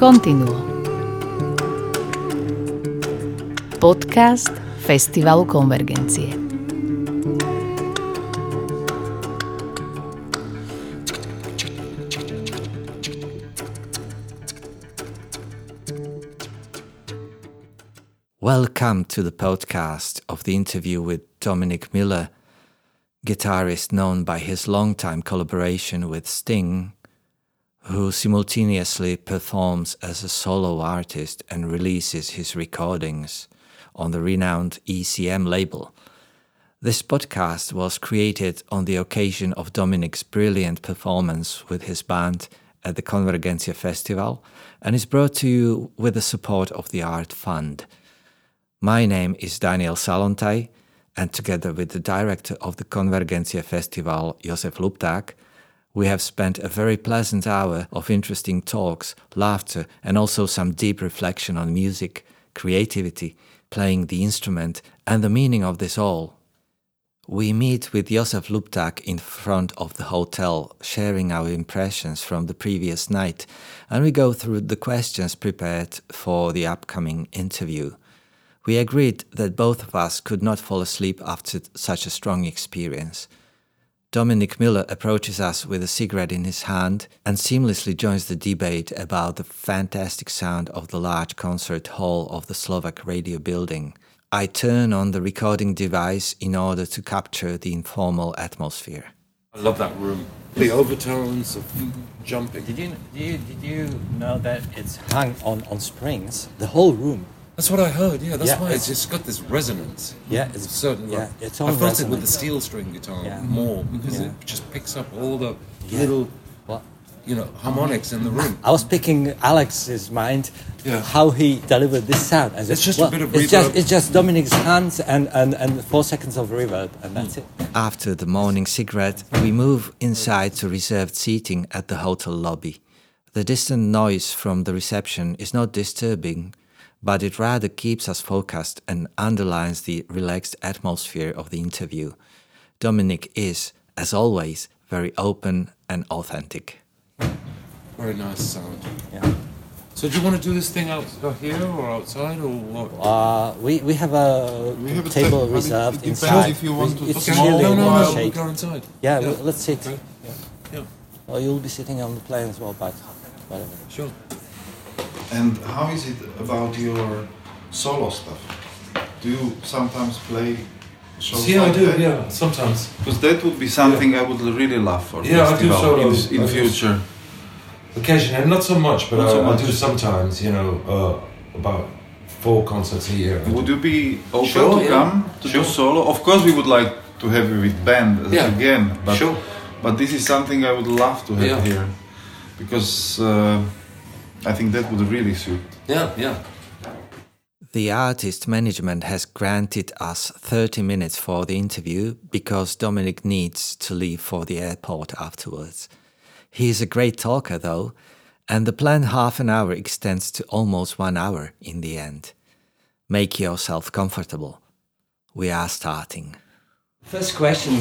Continuo. Podcast Festivalu Konvergencie. Welcome to the podcast of the interview with Dominic Miller, guitarist known by his long-time collaboration with Sting, who simultaneously performs as a solo artist and releases his recordings on the renowned ECM label. This podcast was created on the occasion of Dominic's brilliant performance with his band at the Convergencia Festival and is brought to you with the support of the Art Fund. My name is Daniel Salontai, and together with the director of the Convergencia Festival, Jozef Lupták, we have spent a very pleasant hour of interesting talks, laughter, and also some deep reflection on music, creativity, playing the instrument, and the meaning of this all. We meet with Jozef Lupták in front of the hotel, sharing our impressions from the previous night, and we go through the questions prepared for the upcoming interview. We agreed that both of us could not fall asleep after such a strong experience. Dominic Miller approaches us with a cigarette in his hand and seamlessly joins the debate about the fantastic sound of the large concert hall of the Slovak radio building. I turn on the recording device in order to capture the informal atmosphere. I love that room. The overtones of jumping. Did you, did you did you know that it's hung on, on springs? The whole room. That's what I heard. Yeah, that's Yeah, why it's, it's- just got this resonance. Yeah, it's certain. yeah, like- it's I all felt it with the steel string guitar Yeah. more mm-hmm. because Yeah. it just picks up all the Yeah. little, Well, you know, harmonics in the room. I was picking Alex's mind Yeah. how he delivered this sound. I said, It's just a bit of it's just it's just Dominic's hands and, and, and four seconds of reverb and that's mm. it. After the morning cigarette, we move inside to reserved seating at the hotel lobby. The distant noise from the reception is not disturbing, but it rather keeps us focused and underlines the relaxed atmosphere of the interview. Dominic is, as always, very open and authentic. Very nice sound. Yeah. So do you want to do this thing out uh, here or outside or what? Uh, we, we have a We have a table ta- I mean, reserved it inside. if you want to it's Okay. chilly no, no, no. We'll go inside. Yeah, Yeah. well, let's sit. Okay. Yeah, Well, you'll be sitting on the plane as well, but whatever. sure. And how is it about your solo stuff? Do you sometimes play shows Yeah, I do. that? Yeah, sometimes. Because that would be something I would really love for Yeah, I do festival solos. in, in future. Occasionally, not so much, but Not I, so I do sometimes. You know, uh, about four concerts a year. Would you be open Sure, to yeah. come to Sure. do solo? Of course, we would like to have you with band Yeah. again, but Sure. but this is something I would love to have Yeah. here because uh, I think that would really suit. Yeah, yeah. The artist management has granted us 30 minutes for the interview because Dominic needs to leave for the airport afterwards. He is a great talker, though, and the planned half an hour extends to almost one hour in the end. Make yourself comfortable. We are starting. First question: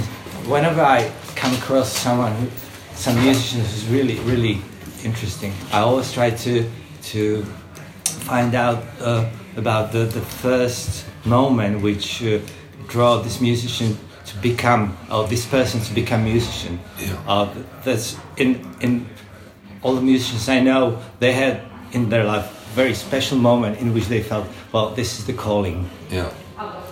Whenever I come across someone, who, some musician who's really, really interesting, I always try to to find out uh, about the, the first moment which uh, draw this musician to become, or this person to become musician. Yeah. Uh, that's in in all the musicians I know, they had in their life very special moment in which they felt, well, this is the calling. Yeah.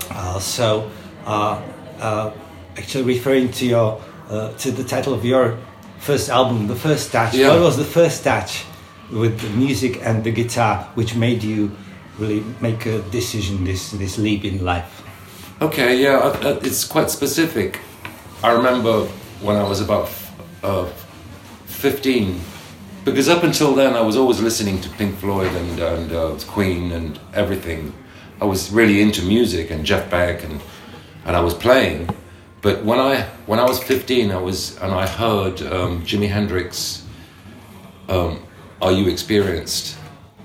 Uh, so, uh, uh, actually, referring to your uh, to the title of your first album, the first touch. Yeah. What was the first touch with the music and the guitar, which made you really make a decision, this this leap in life? Okay, yeah, it's quite specific. I remember when I was about uh, 15, because up until then I was always listening to Pink Floyd and, and uh, Queen and everything. I was really into music and Jeff Beck and, and I was playing. But when I when I was 15, I was and I heard um, Jimi Hendrix. Um, Are you experienced?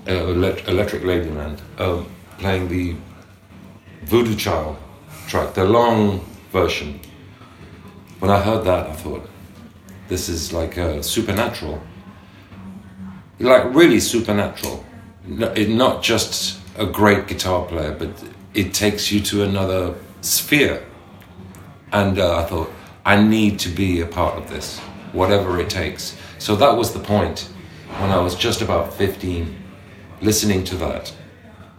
Uh, Elect- Electric Ladyland um, playing the Voodoo Child track, the long version. When I heard that, I thought, this is like uh, supernatural. like really supernatural. It- Not just a great guitar player, but it takes you to another sphere. And uh, I thought, I need to be a part of this, whatever it takes. So that was the point when I was just about 15, listening to that.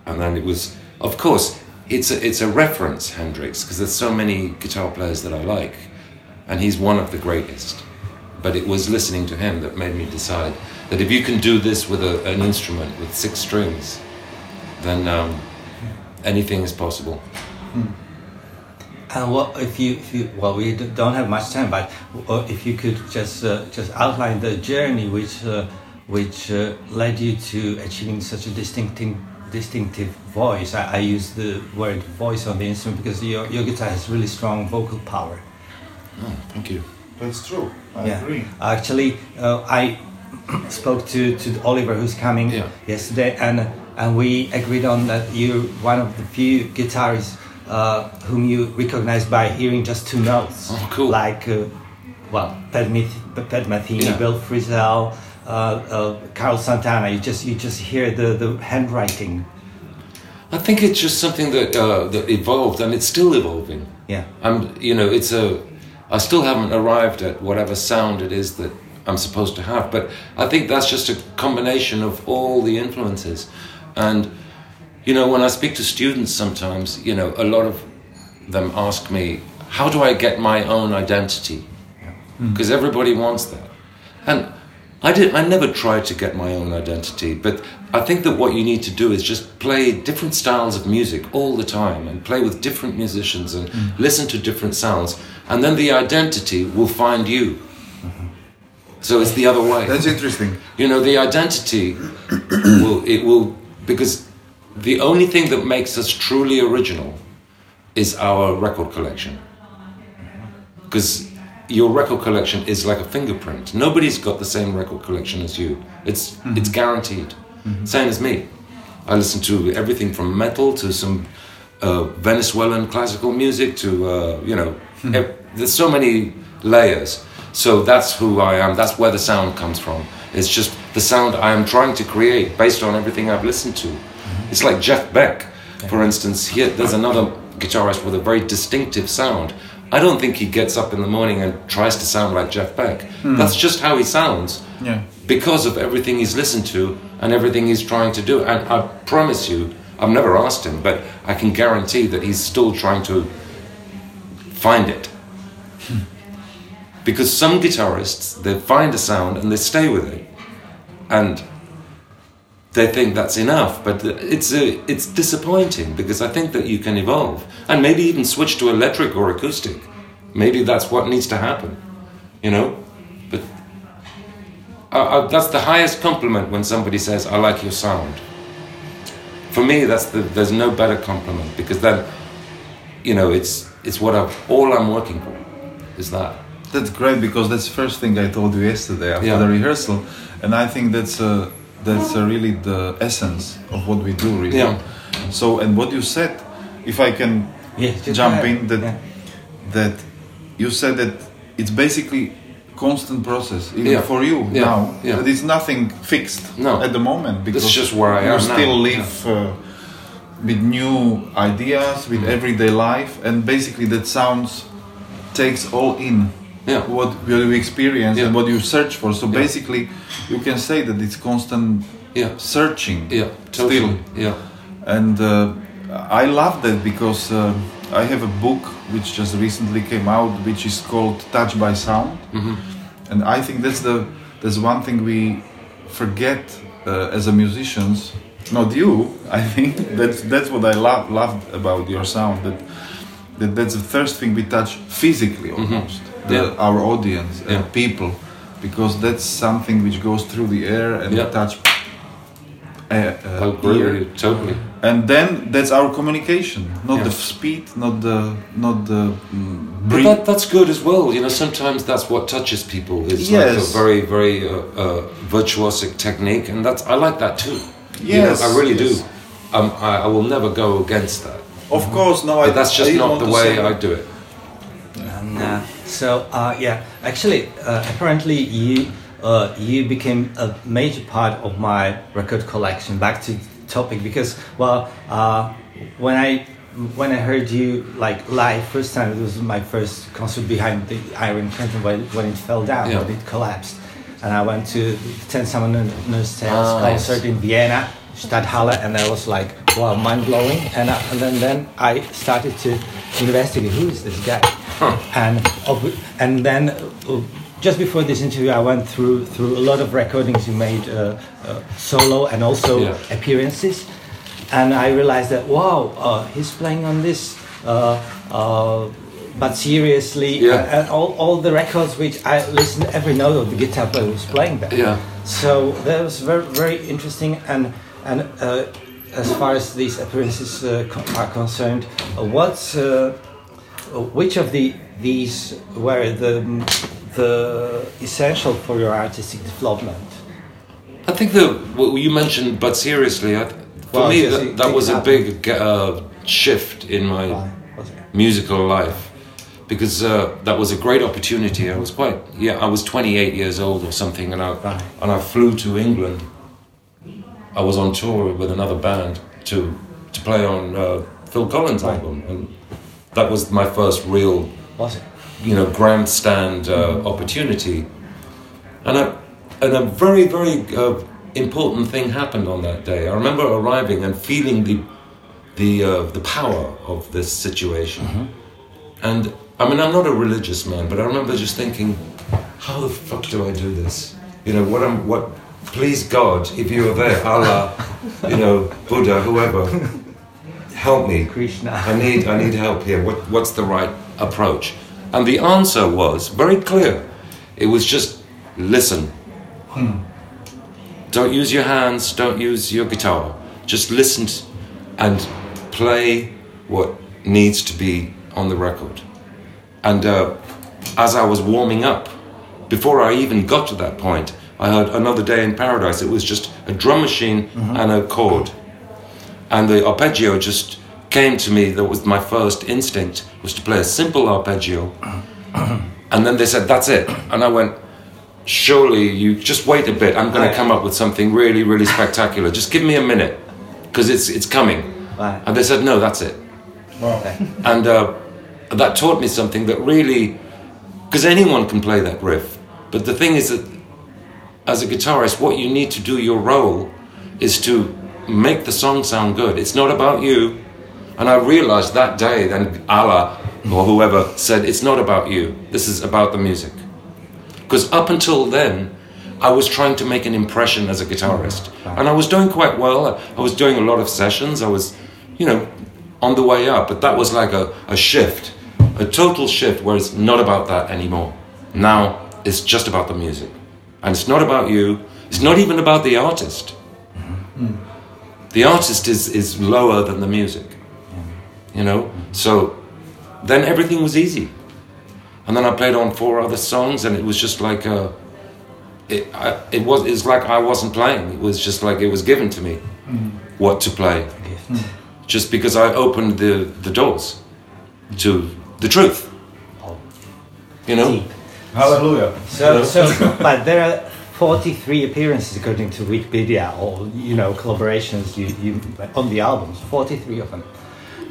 And then it was, of course, it's a, it's a reference, Hendrix, because there's so many guitar players that I like, and he's one of the greatest. But it was listening to him that made me decide that if you can do this with a, an instrument with six strings, then um, anything is possible. And what if you, if you well, we don't have much time, but uh, if you could just uh, just outline the journey which uh, which uh, led you to achieving such a distinctive distinctive voice. I, I use the word voice on the instrument because your, your guitar has really strong vocal power. Oh, thank you. That's true. I yeah. agree. Actually, uh, I spoke to, to Oliver, who's coming Yeah. yesterday, and and we agreed on that you're one of the few guitarists uh, whom you recognize by hearing just two notes. Oh, cool. Like, uh, well, Pat, Meth- Pat Metheny, Yeah. Bill Frisell, uh, uh, Carl Santana. You just you just hear the, the handwriting. I think it's just something that uh, that evolved, and it's still evolving. Yeah. I'm, you know, it's a. I still haven't arrived at whatever sound it is that I'm supposed to have, but I think that's just a combination of all the influences, and you know, when I speak to students, sometimes you know, a lot of them ask me, "How do I get my own identity?" Hmm. Because everybody wants that, and I did. I never tried to get my own identity, but I think that what you need to do is just play different styles of music all the time, and play with different musicians, and hmm. listen to different sounds, and then the identity will find you. Mm-hmm. So it's the other way. That's interesting. You know, the identity will it will because the only thing that makes us truly original is our record collection. Because your record collection is like a fingerprint. Nobody's got the same record collection as you. It's it's guaranteed. Same as me. I listen to everything from metal to some uh, Venezuelan classical music to uh, you know. ev- there's so many layers. So that's who I am. That's where the sound comes from. It's just the sound I am trying to create based on everything I've listened to. It's like Jeff Beck, for instance. Here, there's another guitarist with a very distinctive sound. I don't think he gets up in the morning and tries to sound like Jeff Beck. Hmm. That's just how he sounds Yeah. because of everything he's listened to and everything he's trying to do. And I promise you, I've never asked him, but I can guarantee that he's still trying to find it. Hmm. Because some guitarists, they find a sound and they stay with it. And they think that's enough, but it's a, it's disappointing because I think that you can evolve and maybe even switch to electric or acoustic. Maybe that's what needs to happen, you know. But I, I, that's the highest compliment when somebody says, "I like your sound." For me, that's the there's no better compliment because then, you know, it's it's what I all I'm working for, is that. That's great because that's the first thing I told you yesterday after Yeah. the rehearsal, and I think that's uh, that's uh, really the essence of what we do. Really. Yeah. So, and what you said, if I can jump in, that Yeah. that you said that it's basically constant process even Yeah. for you Yeah. now. Yeah. That it's nothing fixed No. at the moment because just where I you am still now. live. Uh, with new ideas, with everyday life, and basically that sounds takes all in Yeah. what you experience Yeah. and what you search for. So Yeah. basically, you can say that it's constant Yeah. searching. Yeah. Totally. Still, Yeah. and uh, I love that because uh, I have a book which just recently came out, which is called Touch by Sound, Mhm. and I think that's the that's one thing we forget uh, as a musicians. Not you, I think that's that's what I love loved about your sound. That that that's the first thing we touch physically almost the. Yeah. our audience and Yeah. people, because that's something which goes through the air and Yeah. we touch. Uh, uh, agree ear. totally. and then that's our communication not Yeah. the speed not the not the mm, But that, that's good as well. You know, sometimes that's what touches people. It's like a very, very uh, uh, virtuosic technique, and that's I like that too. You know, Yes, I really yes. do. Um, I, I will never go against that. of course no I, that's just I not the way I do it. And, uh, so uh, yeah, actually, uh, apparently you uh, you became a major part of my record collection. Back to topic because well, uh, when I when I heard you like live first time, it was my first concert behind the Iron Curtain when, when it fell down, Yeah. when it collapsed. And I went to Ten Summoner's Tales Ah, concert in Vienna, Stadthalle, and I was like, wow, mind blowing. And, I, and then, then I started to investigate who is this guy. And, and then uh, just before this interview, I went through, through a lot of recordings you made uh, uh, solo and also Yeah. appearances and I realized that wow, uh, he's playing on this, uh, uh, but seriously, Yeah. and all, all the records which I listened every note of the guitar player was playing there. Yeah. So that was very very interesting, and and uh, as far as these appearances uh, are concerned, uh, what's uh, which of the these were the the essential for your artistic development? I think that what you mentioned, but seriously, I, for Well, me just that, that was a big uh, shift in my Why was it? musical life because uh, that was a great opportunity. I was quite yeah, I was 28 years old or something, and I Right. and I flew to England. I was on tour with another band to to play on uh, Phil Collins' Right. album, and that was my first real you know grandstand uh, opportunity. And a and a very very uh, important thing happened on that day. I remember arriving and feeling the the uh, the power of this situation. And i mean i'm not a religious man but i remember just thinking how the fuck do i do this? You know what i'm what please god if you are there allah you know buddha whoever help me Krishna. I need I need help here. What what's the right approach? And the answer was very clear. It was just listen. Don't use your hands, don't use your guitar. Just listen and play what needs to be on the record. And uh, as I was warming up, before I even got to that point, I heard Another Day in Paradise. It was just a drum machine and a chord and the arpeggio just came to me that was my first instinct was to play a simple arpeggio. And then they said that's it. And i went surely you just wait a bit. I'm going to come up with something really really spectacular. Just give me a minute because it's it's coming. Right. and they said no that's it. And uh, that taught me something that really because anyone can play that riff. But the thing is that as a guitarist what you need to do your role is to make the song sound good. It's not about you. And i realized that day then allah or whoever said it's not about you. This is about the music. Because up until then i was trying to make an impression as a guitarist. And i was doing quite well. I was doing a lot of sessions. I was you know on the way up. But that was like a, a shift a total shift where it's not about that anymore. Now it's just about the music. And it's not about you. It's not even about the artist mm-hmm. mm. The artist is, is lower than the music you know so then everything was easy and then I played on four other songs, and it was just like uh, it. I, it was. It's like I wasn't playing. It was just like it was given to me what to play, just because I opened the the doors to the truth. You know. Deep. Hallelujah. So, so, but there are 43 appearances according to Wikipedia, or you know, collaborations you, you on the albums. 43 of them,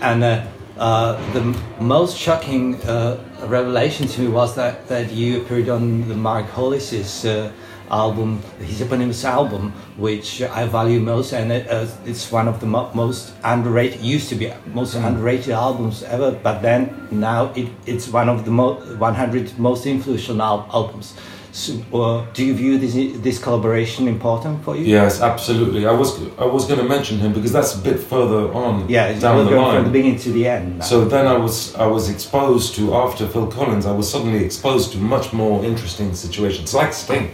and uh, uh, the m- most shocking uh, revelation to me was that that you appeared on the Mark Hollis's uh, album, his eponymous album, which I value most, and it, uh, it's one of the mo- most underrated. Used to be most underrated albums ever, but then now it, it's one of the mo- 100 most influential al- albums. So, uh, do you view this this collaboration important for you? Yes, absolutely. I was I was going to mention him because that's a bit further on Yeah, down the going line. from the beginning to the end. now. So then I was I was exposed to after Phil Collins I was suddenly exposed to much more interesting situations like Sting.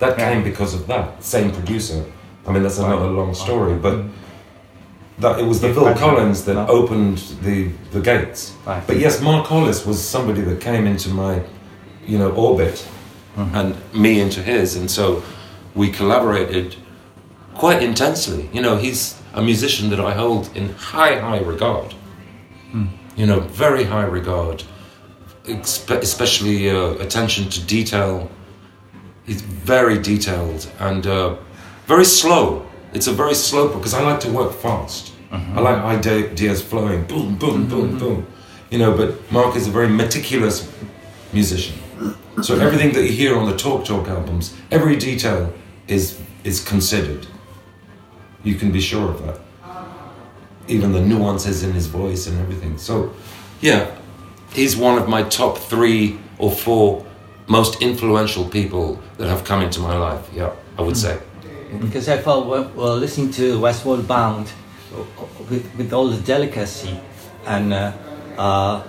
That came because of that same producer. I mean that's another long story, but that it was the Phil Collins that opened the the gates. But yes, Mark Hollis was somebody that came into my you know orbit and me into his, and so we collaborated quite intensely. You know, he's a musician that I hold in high, high regard. You know, very high regard, expe- especially uh, attention to detail. He's very detailed and uh, very slow. It's a very slow because I like to work fast. I like ideas flowing, boom, boom, boom, boom. You know, but Mark is a very meticulous musician. So everything that you hear on the Talk Talk albums, every detail is is considered. You can be sure of that. Even the nuances in his voice and everything. So, yeah, he's one of my top three or four most influential people that have come into my life. Yeah, I would say. Because I felt well, listening to Westward Bound with, with all the delicacy and uh, uh,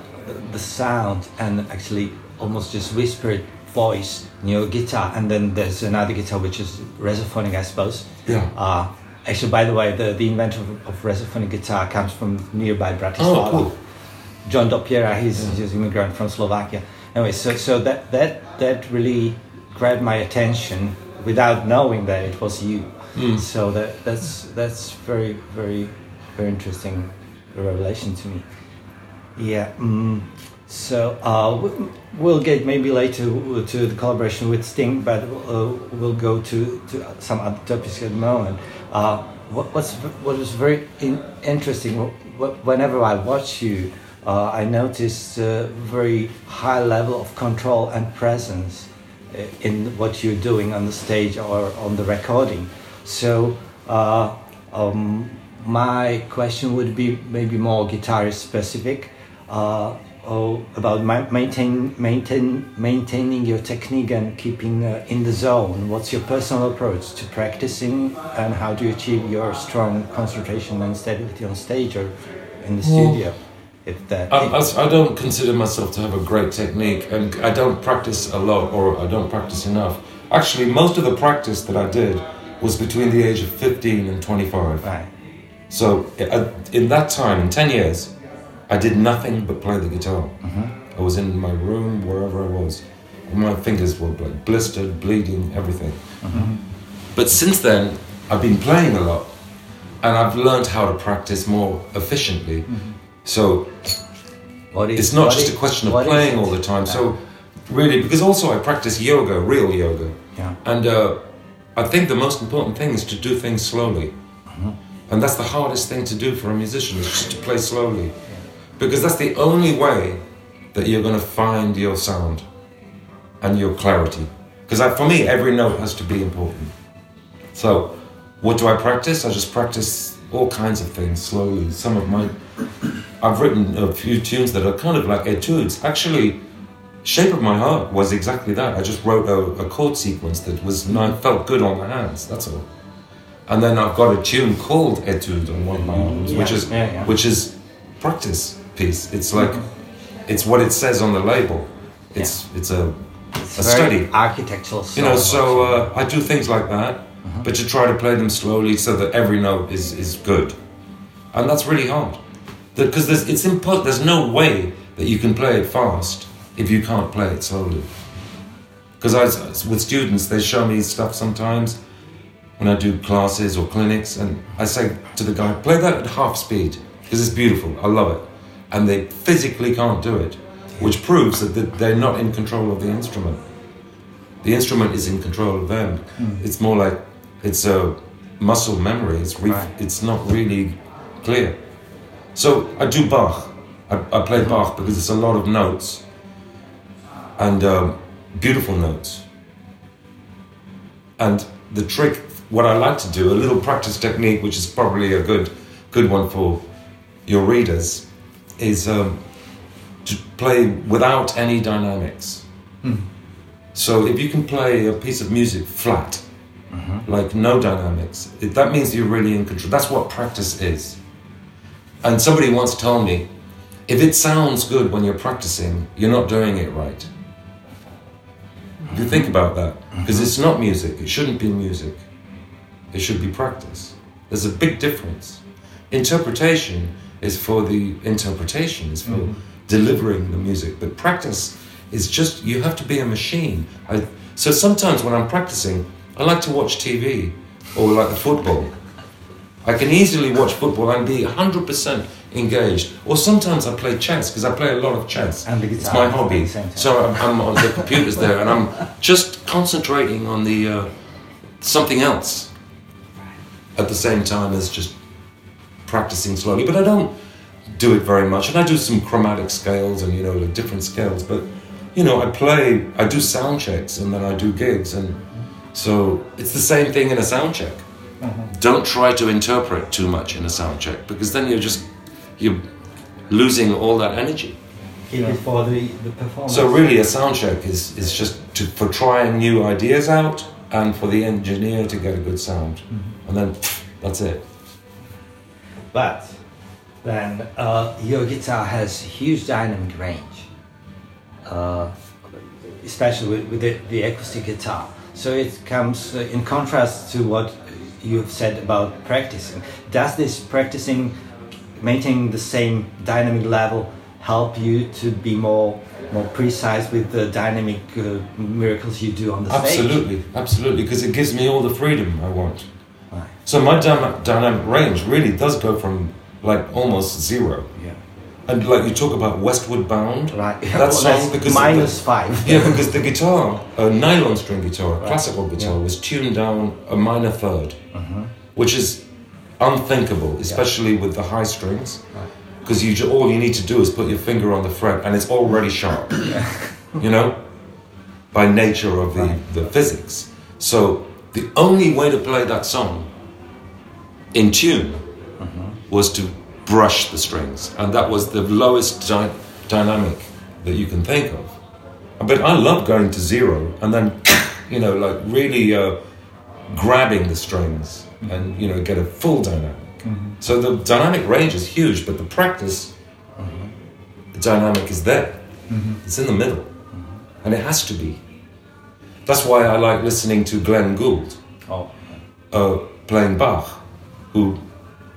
the sound and actually almost just whispered voice, know, guitar, and then there's another guitar which is resophonic, I suppose. Yeah. Uh, actually, by the way, the, the inventor of, of resophonic guitar comes from nearby Bratislava. Oh, cool. John Dopyera, he's, he's an immigrant from Slovakia. Anyway, so, so that, that, that really grabbed my attention without knowing that it was you. Mm. So that, that's, that's very, very, very interesting revelation to me. Yeah. Mm, so uh, we- we'll get maybe later to the collaboration with Sting, but uh, we'll go to, to some other topics at the moment. Uh, what, what's, what was very in, interesting, wh- wh- whenever I watch you, uh, I notice a very high level of control and presence uh, in what you're doing on the stage or on the recording. So uh, um, my question would be maybe more guitarist specific uh, oh, about ma- maintain, maintain, maintaining your technique and keeping uh, in the zone. What's your personal approach to practicing and how do you achieve your strong concentration and stability on stage or in the studio? If that, I, I, I don't consider myself to have a great technique, and I don't practice a lot, or I don't practice enough. Actually, most of the practice that I did was between the age of 15 and 25. right. So, in that time, in 10 years, I did nothing but play the guitar. Mm-hmm. I was in my room, wherever I was. and My fingers were like blistered, bleeding, everything. Mm-hmm. But since then, I've been playing a lot, and I've learned how to practice more efficiently. Mm-hmm. So What is, it's not just is- a question of playing all the time. So, really, because also I practice yoga, real yoga. Yeah. And uh, I think the most important thing is to do things slowly. And that's the hardest thing to do for a musician, is just to play slowly. Because that's the only way that you're going to find your sound and your clarity. Because for me, every note has to be important. So, what do I practice? I just practice all kinds of things slowly. Some of my. I've written a few tunes that are kind of like etudes. Actually, Shape of My Heart was exactly that. I just wrote a, a chord sequence that was felt good on the hands. That's all. And then I've got a tune called Etude on one of my albums, which is yeah, yeah. which is practice piece. It's like it's what it says on the label. It's it's a It's a study. architectural. You know, so uh, I do things like that, Uh-huh. but you try to play them slowly so that every note is, is good, and that's really hard. Because there's it's impo- There's no way that you can play it fast if you can't play it slowly. Because I with students, they show me stuff sometimes when I do classes or clinics, and I say to the guy, "Play that at half speed because it's beautiful. I love it," and they physically can't do it, which proves that they're not in control of the instrument the instrument is in control of them. It's more like it's a muscle memory. It's re- Right. it's not really clear. So I do Bach. I, I play Bach because it's a lot of notes and um, beautiful notes. And the trick, what I like to do, a little practice technique, which is probably a good good one for your readers, is um, to play without any dynamics. Hmm. So if you can play a piece of music flat, uh-huh. like no dynamics, it, that means you're really in control. That's what practice is. And somebody once told me, if it sounds good when you're practicing, you're not doing it right. If you uh-huh. think about that, because uh-huh. it's not music, it shouldn't be music. It should be practice. There's a big difference. Interpretation is for the interpretation, is for delivering the music, but practice is just you have to be a machine. I, so sometimes when I'm practicing, I like to watch TV or like the football. I can easily watch football and be 100% engaged. Or sometimes I play chess because I play a lot of chess. And the guitar. It's my hobby. at the same time. So I'm, I'm on the computers there, and I'm just concentrating on the uh, something else at the same time as just practicing slowly. But I don't do it very much, and I do some chromatic scales and you know the different scales. But you know, I play, I do sound checks, and then I do gigs, and so it's the same thing in a sound check. Mm-hmm. Don't try to interpret too much in a sound check because then you're just you're losing all that energy. For the, the performance. So really, a sound check is is just to, for trying new ideas out and for the engineer to get a good sound, mm-hmm. and then that's it. But then uh, your guitar has huge dynamic range, uh, especially with, with the, the acoustic guitar. So it comes uh, in contrast to what you've said about practicing. Does this practicing, maintaining the same dynamic level, help you to be more more precise with the dynamic uh, miracles you do on the stage? Absolutely, absolutely, because it gives me all the freedom I want. Right. So my dyna- dynamic range really does go from like almost zero. Yeah. And like you talk about Westward Bound, Right. That Well, song that's because minus the- five. Yeah, because the guitar, a nylon string guitar, a Right. classical guitar, Yeah. was tuned down a minor 3rd Mm-hmm. which is unthinkable, especially with the high strings. Right. Because you ju- all you need to do is put your finger on the fret, and it's already sharp. you know, by nature of the, the physics. So the only way to play that song in tune was to brush the strings, and that was the lowest dy- dynamic that you can think of. But I love going to zero and then, you know, like really uh, grabbing the strings and you know get a full dynamic. So the dynamic range is huge, but the practice, the dynamic is there. It's in the middle, and it has to be. That's why I like listening to Glenn Gould Oh. uh, playing Bach, who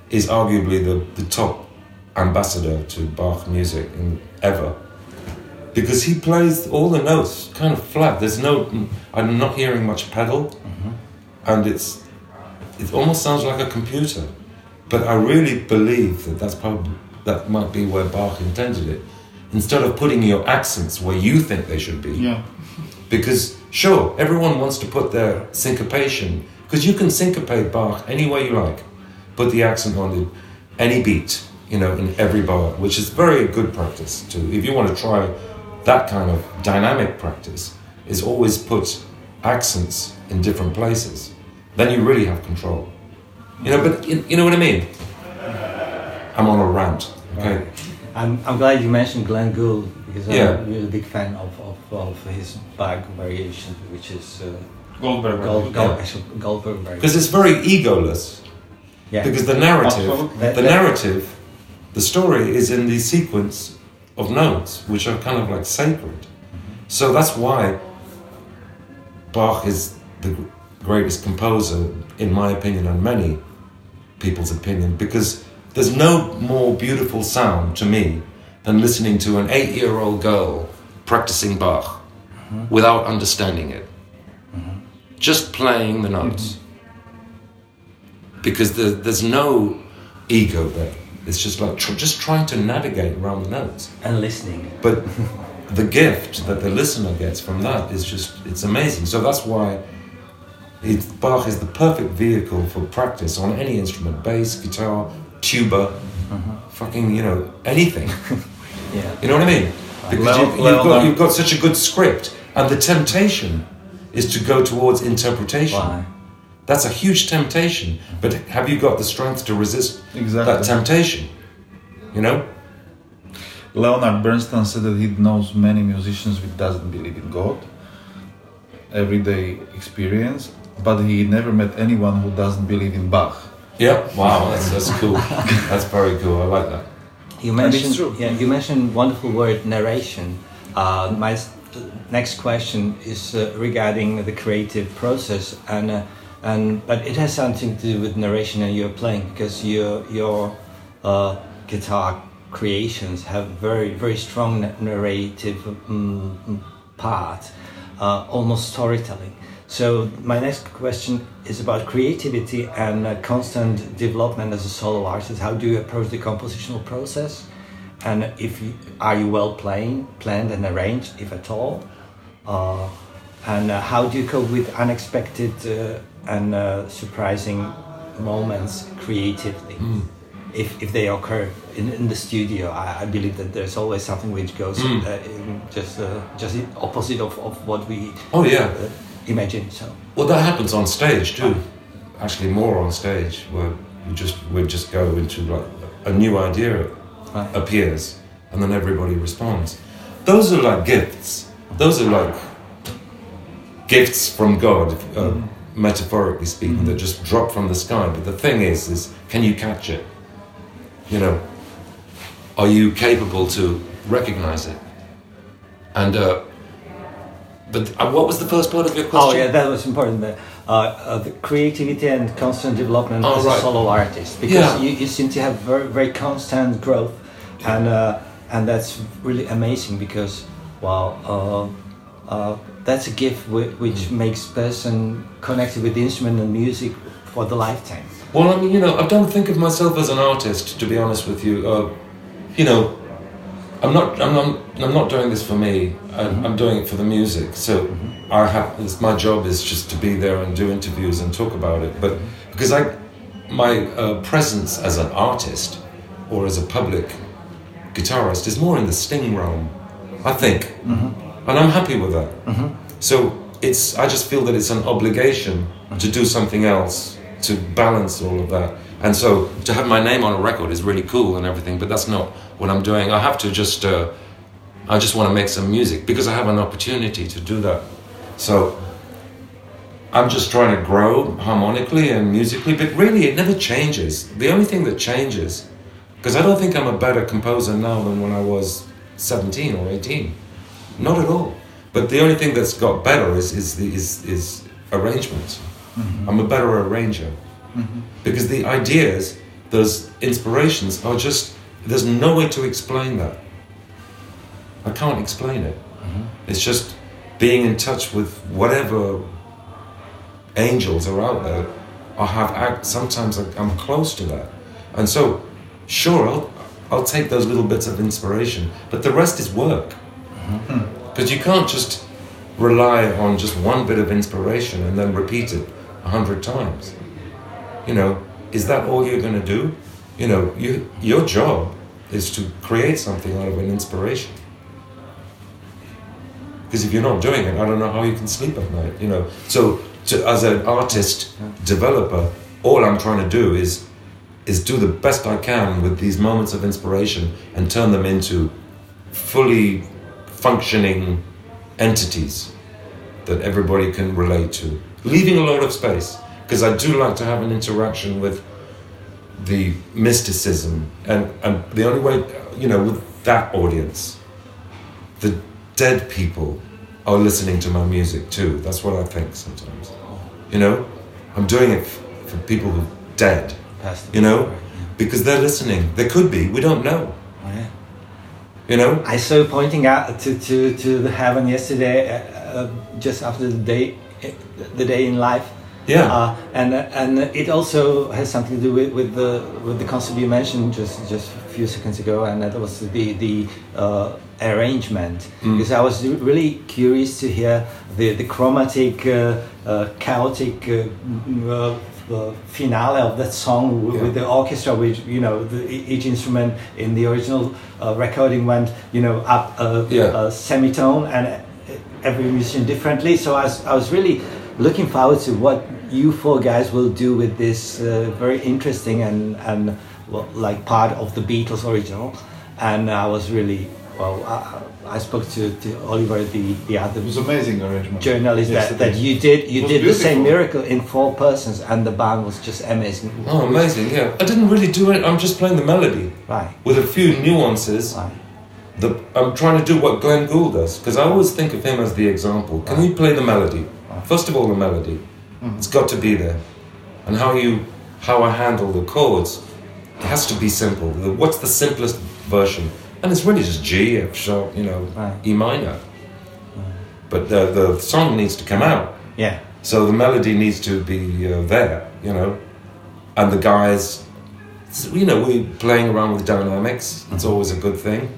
is arguably the, the top ambassador to Bach music in, ever. Because he plays all the notes kind of flat. There's no, I'm not hearing much pedal, mm-hmm. and it's, it almost sounds like a computer. But I really believe that that's probably that might be where Bach intended it. Instead of putting your accents where you think they should be, Yeah. because sure, everyone wants to put their syncopation because you can syncopate Bach any way you like. Put the accent on the, any beat, you know, in every bar, which is very good practice too. If you want to try that kind of dynamic practice, is always put accents in different places. Then you really have control. You know, but you, you know what I mean. I'm on a rant. Okay. I'm, I'm glad you mentioned Glenn Gould because Yeah. I'm really a big fan of, of, of his Bach variation, which is uh, Goldberg. Gold, Gold, Yeah. Goldberg variation. Because it's very egoless. Yeah. Because the narrative. The narrative, the story is in the sequence of notes, which are kind of like sacred. Mm-hmm. So that's why Bach is the greatest composer, in my opinion, and many people's opinion, because there's no more beautiful sound to me than listening to an eight-year-old girl practicing Bach mm-hmm. without understanding it, mm-hmm. just playing the notes because the, there's no ego there. It's just like tr- just trying to navigate around the notes. and listening. But the gift that the listener gets from that is just it's amazing. So that's why it, Bach is the perfect vehicle for practice on any instrument: bass, guitar, tuba, mm-hmm. fucking you know anything. Yeah. You know what I mean? Because Well- you, you've, well got, you've got such a good script, and the temptation is to go towards interpretation. Why? That's a huge temptation. But have you got the strength to resist Exactly. that temptation? You know? Leonard Bernstein said that he knows many musicians who doesn't believe in God, everyday experience, but he never met anyone who doesn't believe in Bach. Yeah. Wow, that's, that's cool. that's very cool. I like that. You mentioned true. yeah, you mentioned wonderful word narration. Uh, my next question is uh, regarding the creative process, and uh, and but it has something to do with narration and your playing because your your uh, guitar creations have very very strong narrative um, part, uh, almost storytelling. So my next question is about creativity and uh, constant development as a solo artist. How do you approach the compositional process? And if you, are you well playing, planned and arranged, if at all? Uh, and uh, how do you cope with unexpected uh, and uh, surprising moments creatively? If, if they occur in, in the studio, I, I believe that there's always something which goes Mm. uh, in just uh, just opposite of, of what we Oh yeah. uh, imagine. So Well, that happens on stage too. Actually, more on stage where you just we just go into like a new idea Right. appears, and then everybody responds. Those are like gifts. Those are like gifts from God, uh, metaphorically speaking, that just drop from the sky. But the thing is, is can you catch it? You know, are you capable to recognize it? And uh, but uh, what was the first part of your question? Oh yeah, that was important. The, uh, uh, the creativity and constant development Oh, as right. a solo artist, because Yeah. you, you seem to have very very constant growth, and uh, and that's really amazing because well, uh, uh, that's a gift which Mm. makes person connected with the instrument and music for the lifetime. Well, I mean, you know, I don't think of myself as an artist, to be honest with you. Uh, you know, I'm not, I'm not, I'm not doing this for me. I'm, I'm doing it for the music. So, I have it's, my job is just to be there and do interviews and talk about it. But because I, my uh, presence as an artist or as a public guitarist is more in the sting realm, I think, and I'm happy with that. So it's I just feel that it's an obligation to do something else to balance all of that. And so to have my name on a record is really cool and everything, but that's not what I'm doing. I have to just uh, I just want to make some music because I have an opportunity to do that. So I'm just trying to grow harmonically and musically, but really it never changes. The only thing that changes, because I don't think I'm a better composer now than when I was 17 or 18. Not at all. But the only thing that's got better is is the, is, is arrangements. Mm-hmm. I'm a better arranger mm-hmm. because the ideas, those inspirations are just there's no way to explain that. I can't explain it. Mm-hmm. It's just being in touch with whatever angels are out there. I have act. Sometimes I'm close to that, and so sure I'll I'll take those little bits of inspiration, but the rest is work Mm-hmm. because you can't just rely on just one bit of inspiration and then repeat it a hundred times. You know, is that all you're going to do? You know, you, your job is to create something out of an inspiration. Because if you're not doing it, I don't know how you can sleep at night. You know, so to, as an artist developer, all I'm trying to do is is do the best I can with these moments of inspiration and turn them into fully functioning entities that everybody can relate to, leaving a lot of space. Because I do like to have an interaction with the mysticism, and, and the only way, you know, with that audience, the dead people are listening to my music too. That's what I think sometimes. You know, I'm doing it for people who are dead, you know, because they're listening. They could be, we don't know. You know? I saw pointing out to, to, to the heaven yesterday, uh, uh, just after the day, the day in life. Yeah. Uh, and and it also has something to do with, with the with the concept you mentioned just just a few seconds ago, and that was the the uh, arrangement. Mm. Because I was really curious to hear the the chromatic, uh, uh, chaotic. Uh, finale of that song with, Yeah. with the orchestra, which you know, the, each instrument in the original uh, recording went, you know, up a, Yeah. a semitone, and every musician differently. So I was, I was really looking forward to what you four guys will do with this uh, very interesting and and well, like part of the Beatles original. And I was really well. I, I spoke to, to Oliver, the the other It was amazing arrangement. journalist, that, that you did you It was did the same miracle in four persons, and the band was just amazing. Oh, amazing, yeah. I didn't really do it, I'm just playing the melody Right. with a few nuances. Right. The, I'm trying to do what Glenn Gould does because I always think of him as the example. Can you play the melody? First of all, the melody. Mm-hmm. It's got to be there, and how you how I handle the chords. It has to be simple. What's the simplest version? And it's really just G, F sharp, you know, Right. E minor. But the the song needs to come out. Yeah. So the melody needs to be uh, there, you know, and the guys, you know, we're playing around with dynamics. It's always a good thing,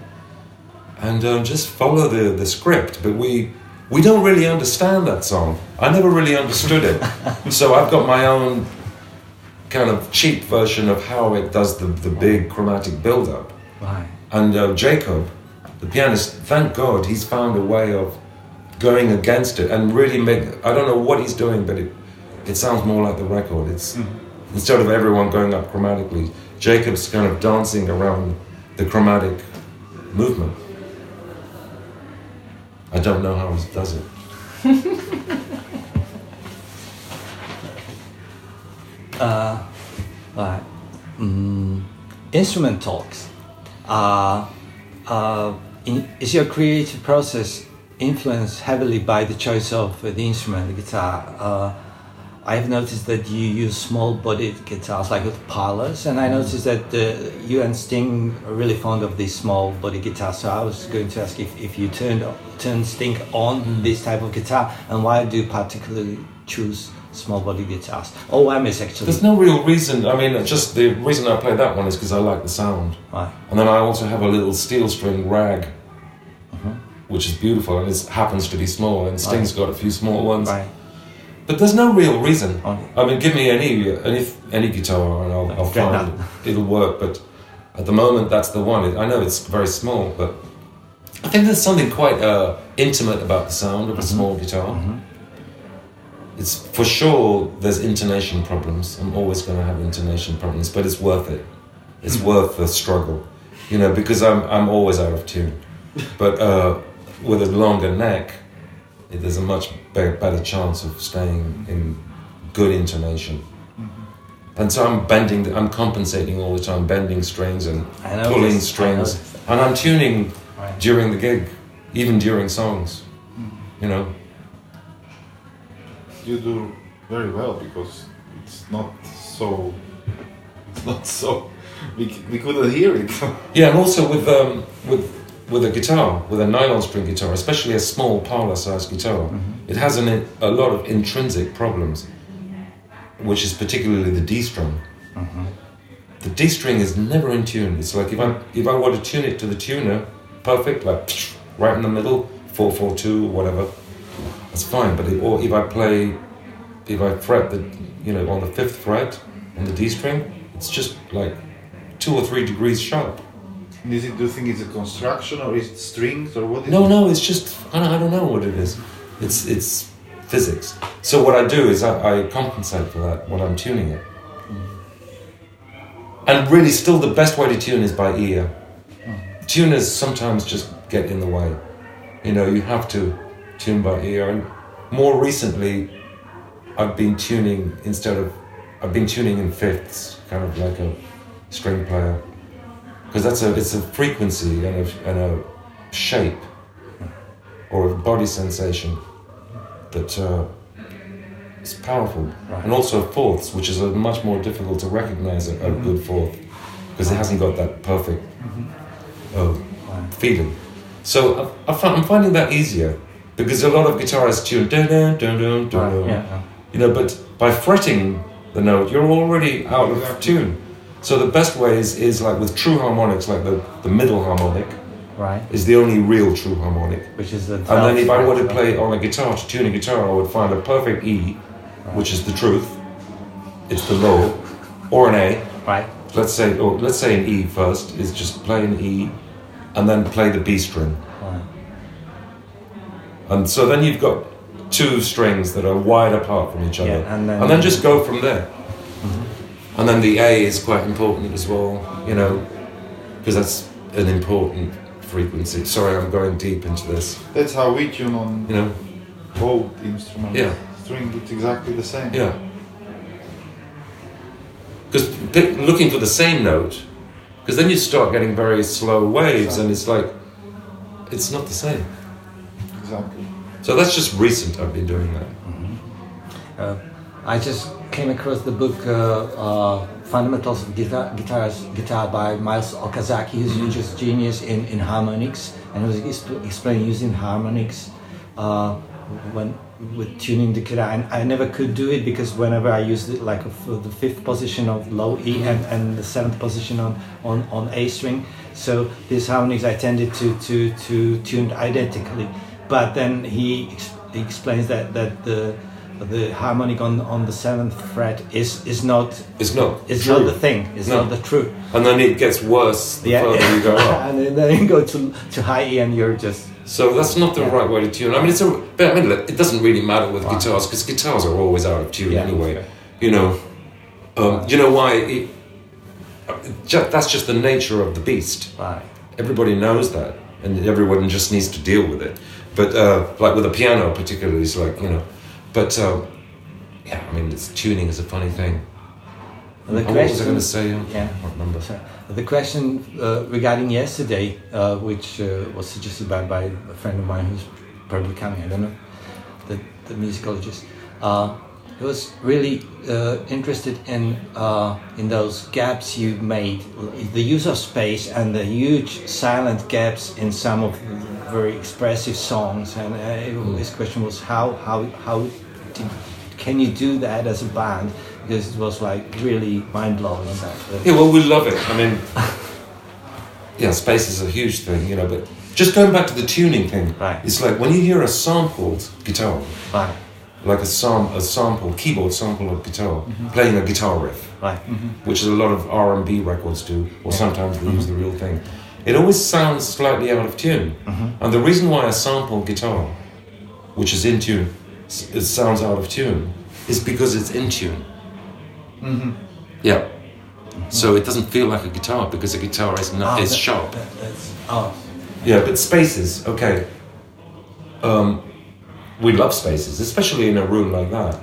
and um, just follow the the script. But we we don't really understand that song. I never really understood it, so I've got my own kind of cheap version of how it does the the big chromatic build up. Right. And uh, Jacob, the pianist, thank God he's found a way of going against it and really make. I don't know what he's doing, but it it sounds more like the record. It's instead of everyone going up chromatically, Jacob's kind of dancing around the chromatic movement. I don't know how he does it. Uh, right. Mm, instrument talks. Uh, uh, in, is your creative process influenced heavily by the choice of the instrument, the guitar? Uh, I've noticed that you use small-bodied guitars like with parlors, and I noticed that uh, you and Sting are really fond of these small-bodied guitars. So I was going to ask if, if you turned turned Sting on this type of guitar, and why do you particularly choose small-body guitars? OM is actually There's no real reason. I mean, just the reason I play that one is because I like the sound. right. And then I also have a little steel string rag, mm-hmm. which is beautiful and it happens to be small. And Sting's got a few small ones. Right. But there's no real reason. Oh. I mean, give me any any any guitar and I'll, I'll find it'll work. But at the moment, that's the one. I know it's very small, but I think there's something quite uh, intimate about the sound of a mm-hmm. small guitar. Mm-hmm. It's for sure. There's intonation problems. I'm always going to have intonation problems, but it's worth it. It's worth the struggle, you know, because I'm I'm always out of tune. But uh, with a longer neck, there's a much be- better chance of staying in good intonation. And so I'm bending, I'm compensating all the time, bending strings and pulling this, strings, and I'm tuning Right. during the gig, even during songs. You know, You do very well because it's not so. It's not so. We, we couldn't hear it. yeah, and also with um, with with a guitar, with a nylon string guitar, especially a small parlor-sized guitar, it has an, a lot of intrinsic problems, which is particularly the D string. The D string is never in tune. It's like if I if I want to tune it to the tuner, perfect, like right in the middle, four four two, whatever, that's fine. But if, or if I play, if I fret the, you know, on the fifth fret on the D string, it's just like two or three degrees sharp. Is it, do you think it's a construction or is it strings or what is No, it? no, it's just I don't, I don't know what it is. It's it's physics. So what I do is I, I compensate for that when I'm tuning it. Mm. And really, still the best way to tune is by ear. Mm. Tuners sometimes just get in the way. You know, you have to tune by ear. And more recently, I've been tuning instead of I've been tuning in fifths, kind of like a string player, because that's a it's a frequency and a, and a shape or a body sensation that uh, is powerful, and also fourths, which is a much more difficult to recognize a, a good fourth because it hasn't got that perfect uh, feeling. So I, I'm finding that easier because a lot of guitarists tune dun dun dun dun dun, Right, yeah. you know, but by fretting the note, you're already out of tune. So the best way is, is like with true harmonics, like the, the middle harmonic Right. is the only real true harmonic. Which is the. And then if I were to 12th play on a guitar, to tune a guitar, I would find a perfect E, which is the truth. It's the low, or an A. Right. Let's say, or let's say an E first is just play an E, and then play the B string. Right. And so then you've got two strings that are wide apart from each other, Yeah, and then- just go from there. Mm-hmm. And then the A is quite important as well, you know, because that's an important frequency. Sorry, I'm going deep into this. That's how we tune on You know, both instruments. Yeah. String, it's exactly the same. Yeah. Because looking for the same note, because then you start getting very slow waves, and it's like, it's not the same. Exactly. So that's just recent. I've been doing that. Uh, I just came across the book uh, uh, Fundamentals of Guitar, Guitars, Guitar by Miles Okazaki, who's just genius in, in harmonics, and he was exp- explaining using harmonics. Uh, when with tuning the guitar, and I never could do it because whenever I used it like for the fifth position of low E and, and the seventh position on, on, on A string, so these harmonics I tended to to to tune identically. But then he, ex- he explains that that the the harmonic on on the seventh fret is is not It's not. is true. not the thing. It's No. not the truth. And then it gets worse the further you go up. and then you go to to high E and you're just So that's not the Yeah. right way to tune. I mean, it's a. But I mean, look, it doesn't really matter with Right. guitars because guitars are always out of tune Yeah. anyway. You know. Um, you know why? It, ju- that's just the nature of the beast. right. Everybody knows that, and everyone just needs to deal with it. But uh, like with a piano, particularly, it's like you know. But um, yeah, I mean, it's, tuning is a funny thing. And the Oh, what was I question- going to say? Yeah. I can't remember. The question uh, regarding yesterday, uh, which uh, was suggested by, by a friend of mine who's probably coming, I don't know, the, the musicologist, uh, he was really uh, interested in uh, in those gaps you made, the use of space and the huge silent gaps in some of the very expressive songs. And uh, mm. his question was how how how did, can you do that as a band? Because it was like really mind blowing. That Yeah, well, we love it. I mean, yeah, space is a huge thing, you know. But just going back to the tuning thing, Right. it's like when you hear a sampled guitar, Right, like a sam a sample keyboard sample of guitar mm-hmm. playing a guitar riff, right. Mm-hmm. which is a lot of R and B records do, or sometimes they use the real thing. It always sounds slightly out of tune, and the reason why a sample guitar, which is in tune, it sounds out of tune, is because it's in tune. Yeah. So it doesn't feel like a guitar because a guitar is not Ah, is that- sharp. that- oh, Yeah, but spaces, okay. Um, we love spaces, especially in a room like that.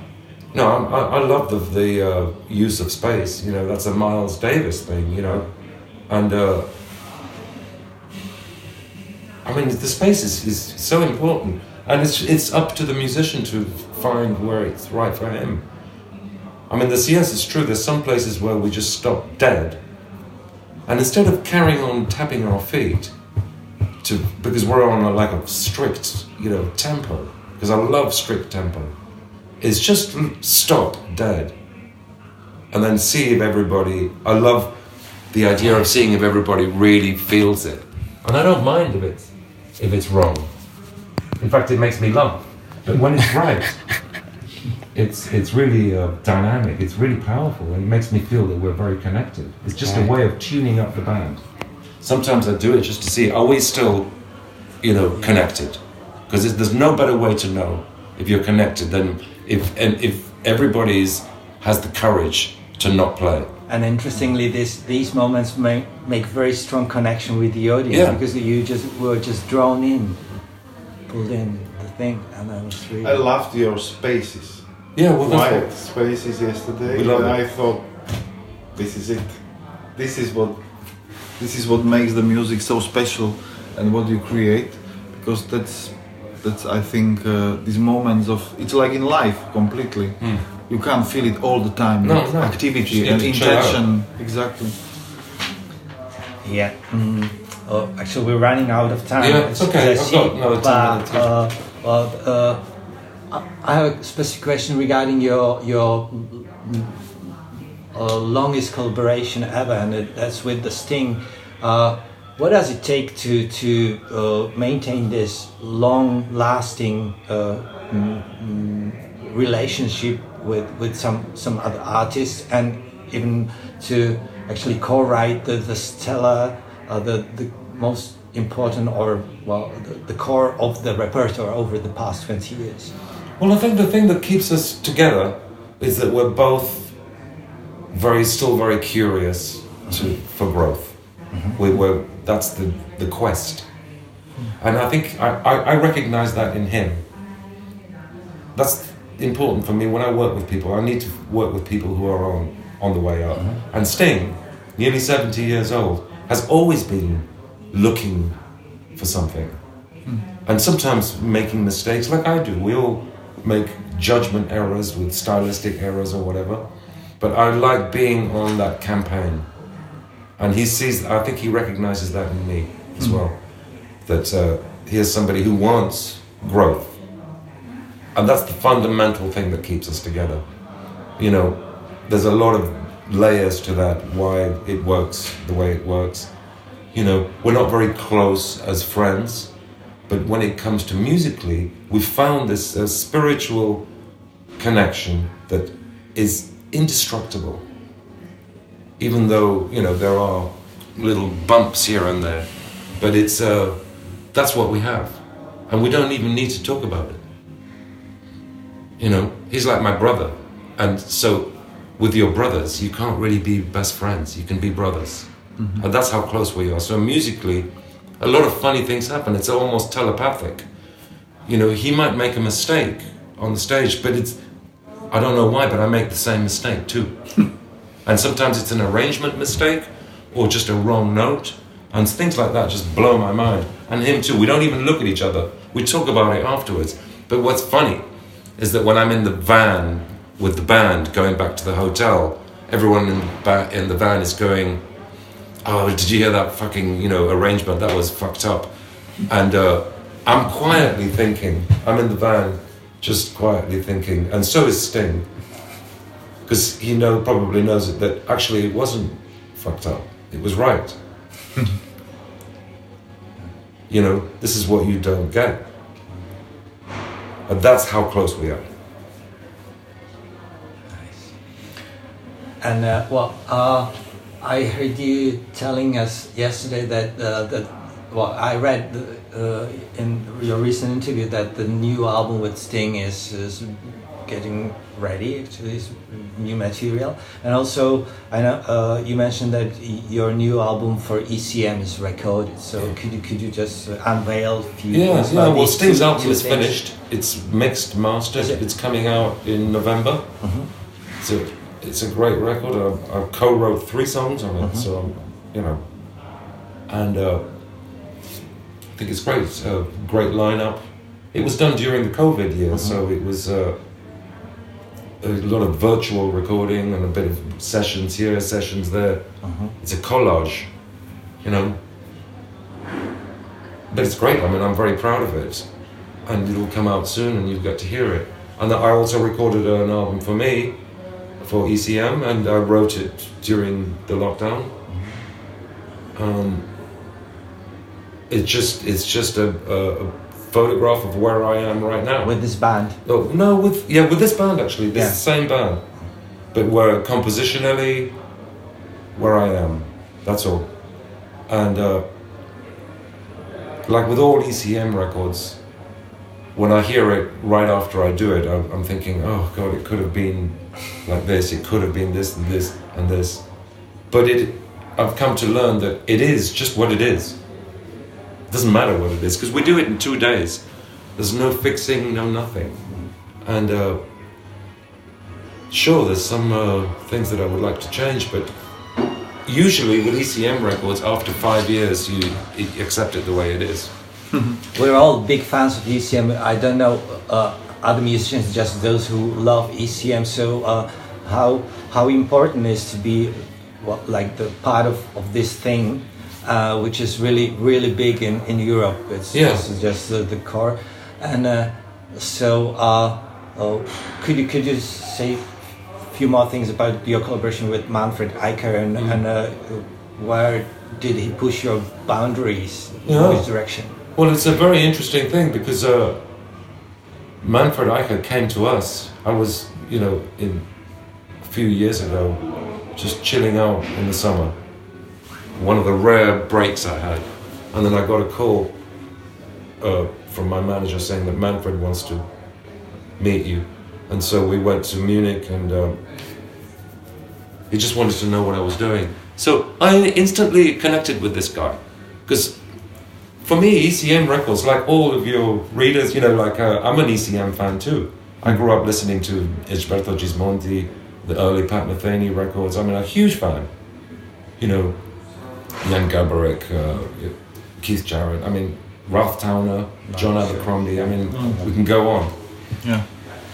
No, I, I, I love the the uh, use of space. You know, that's a Miles Davis thing. You know, and uh, I mean the space is, is so important, and it's it's up to the musician to find where it's right for him. I mean, this yes, it's true. There's some places where we just stop dead, and instead of carrying on tapping our feet, to because we're on a like a strict you know tempo because I love strict tempo. It's just stop dead, and then see if everybody. I love the idea of seeing if everybody really feels it, and I don't mind if it's if it's wrong. In fact, it makes me laugh. But when it's right, it's it's really uh, dynamic. It's really powerful, and it makes me feel that we're very connected. It's just a way of tuning up the band. Sometimes I do it just to see are we still, you know, connected? Because there's no better way to know if you're connected than if and if everybody's has the courage to not play. And interestingly, this these moments make make very strong connection with the audience Yeah. because you just were just drawn in, pulled in the thing, and that was really. I loved your spaces. Yeah, well, that's Quiet what, spaces yesterday. We love and it. I thought, this is it. This is what, this is what makes the music so special, and what you create, because that's, that's I think uh, these moments of it's like in life completely. You can't feel it all the time. No, no. Activity and need to chill out. intention. Exactly. Yeah. Mm. Oh, actually, we're running out of time. Yeah, it's okay. as I I've see, got another 10 but. Uh, well, uh, I- I have a specific question regarding your your uh, longest collaboration ever, and it, that's with the Sting. Uh, what does it take to to uh, maintain this long-lasting uh, mm, mm, relationship with with some some other artists, and even to actually co-write the the stellar, uh, the the most important or well the, the core of the repertoire over the past twenty years. Well, I think the thing that keeps us together is that we're both very, still very curious to, for growth. We, we're, that's the, the quest. And I think I, I, I recognize that in him. That's important for me when I work with people. I need to work with people who are on, on the way up. Mm-hmm. And Sting, nearly 70 years old, has always been looking for something hmm. and sometimes making mistakes like I do. We all make judgment errors with stylistic errors or whatever. But I like being on that campaign. And he sees, I think he recognizes that in me as hmm. well. That uh, here's somebody who wants growth. And that's the fundamental thing that keeps us together. You know, there's a lot of layers to that why it works the way it works. You know, we're not very close as friends, but when it comes to musically, we found this uh, spiritual connection that is indestructible. Even though you know there are little bumps here and there, but it's uh, that's what we have, and we don't even need to talk about it. You know, he's like my brother, and so with your brothers, you can't really be best friends. You can be brothers, mm-hmm. and that's how close we are. So musically, a lot of funny things happen. It's almost telepathic. You know, he might make a mistake on the stage, but it's I don't know why, but I make the same mistake too. and sometimes it's an arrangement mistake or just a wrong note. And things like that just blow my mind. And him too. We don't even look at each other. We talk about it afterwards. But what's funny is that when I'm in the van with the band going back to the hotel, everyone in the, ba- in the van is going, Oh, did you hear that fucking, you know, arrangement? That was fucked up. And uh, I'm quietly thinking, I'm in the van just quietly thinking, and so is Sting, because he know probably knows it, that actually it wasn't fucked up. It was right. you know, this is what you don't get. And that's how close we are. And uh, well, uh, I heard you telling us yesterday that uh, that well, I read uh, in your recent interview that the new album with Sting is, is getting ready to this new material, and also I know uh, you mentioned that your new album for ECM is recorded. So could you could you just unveil a few? Yeah, yeah. Well, Sting's album is finished. It's mixed, mastered. It? It's coming out in November. Mm -hmm. It's a it's a great record. I, I co-wrote three songs on it, mm -hmm. so you know, and. Uh, think it's great. It's a great lineup. It was done during the COVID year, mm-hmm. so it was uh, a lot of virtual recording and a bit of sessions here, sessions there. Mm-hmm. It's a collage, you know. But it's great. I mean, I'm very proud of it, and it'll come out soon, and you'll get to hear it. And I also recorded an album for me, for ECM, and I wrote it during the lockdown. Mm-hmm. Um, it's just it's just a, a, photograph of where I am right now. With this band. Oh no, with yeah, with this band actually, this yeah. same band, but where compositionally, where I am, that's all, and uh, like with all ECM records, when I hear it right after I do it, I'm, I'm thinking, oh god, it could have been like this, it could have been this and this and this, but it, I've come to learn that it is just what it is it doesn't matter what it is because we do it in two days. There's no fixing, no nothing. And uh, sure, there's some uh, things that I would like to change, but usually with ECM records, after five years, you, accept it the way it is. We're all big fans of ECM. I don't know uh, other musicians, just those who love ECM. So, uh, how how important is to be well, like the part of, of this thing uh, which is really really big in, in Europe. It's yeah. just, just the, the core, and uh, so uh, oh, could you could you say a few more things about your collaboration with Manfred Eicher and, mm. and uh, where did he push your boundaries yeah. in which direction? Well, it's a very interesting thing because uh, Manfred Eicher came to us. I was, you know, in a few years ago, just chilling out in the summer one of the rare breaks I had. And then I got a call uh, from my manager saying that Manfred wants to meet you. And so we went to Munich and um, he just wanted to know what I was doing. So I instantly connected with this guy. Because for me, ECM records, like all of your readers, you know, like uh, I'm an ECM fan too. I grew up listening to Egberto Gismonti, the early Pat Metheny records. I'm a huge fan. You know, Jan Garbarek, uh, Keith Jarrett. I mean, Ralph Towner, John Abercrombie. I mean, mm. we can go on. Yeah.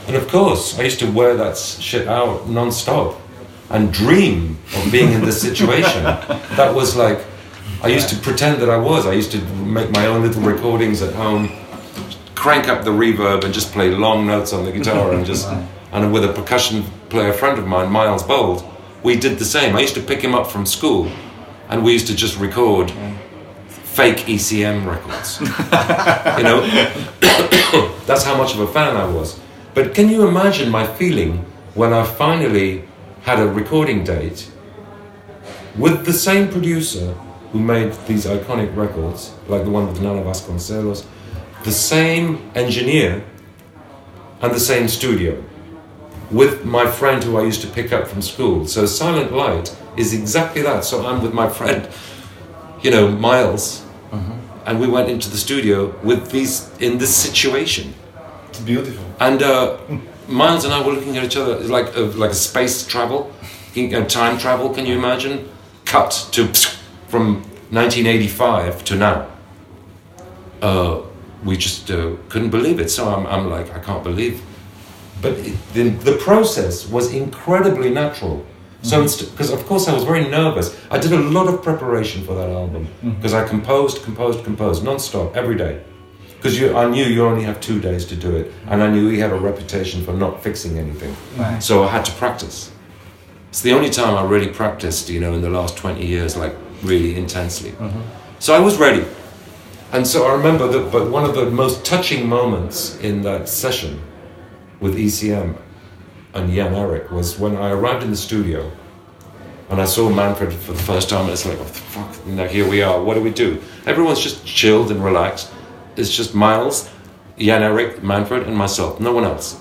And of course, I used to wear that shit out non-stop and dream of being in this situation. that was like, I used to pretend that I was. I used to make my own little recordings at home, crank up the reverb and just play long notes on the guitar and just and with a percussion player friend of mine, Miles Bould, we did the same. I used to pick him up from school, and we used to just record fake ECM records. you know, that's how much of a fan I was. But can you imagine my feeling when I finally had a recording date with the same producer who made these iconic records, like the one with Nana Vasconcelos, the same engineer, and the same studio, with my friend who I used to pick up from school. So Silent Light is exactly that. So I'm with my friend, you know, Miles, and we went into the studio with these in this situation. It's beautiful. And uh, Miles and I were looking at each other like a, like a space travel, time travel. Can you imagine? Cut to from 1985 to now. Uh, we just uh, couldn't believe it. So I'm, I'm like, I can't believe. But it, the, the process was incredibly natural. So it's because of course I was very nervous. I did a lot of preparation for that album mm-hmm. because I composed, composed, composed non-stop every day. Because I knew you only have two days to do it, and I knew he had a reputation for not fixing anything. Right. So I had to practice. It's the only time I really practiced, you know, in the last 20 years, like really intensely. Mm-hmm. So I was ready. And so I remember that, but one of the most touching moments in that session with ECM and Jan Erik was when I arrived in the studio and I saw Manfred for the first time. And it's like, oh, fuck, now here we are. What do we do? Everyone's just chilled and relaxed. It's just Miles, Jan Erik, Manfred, and myself. No one else.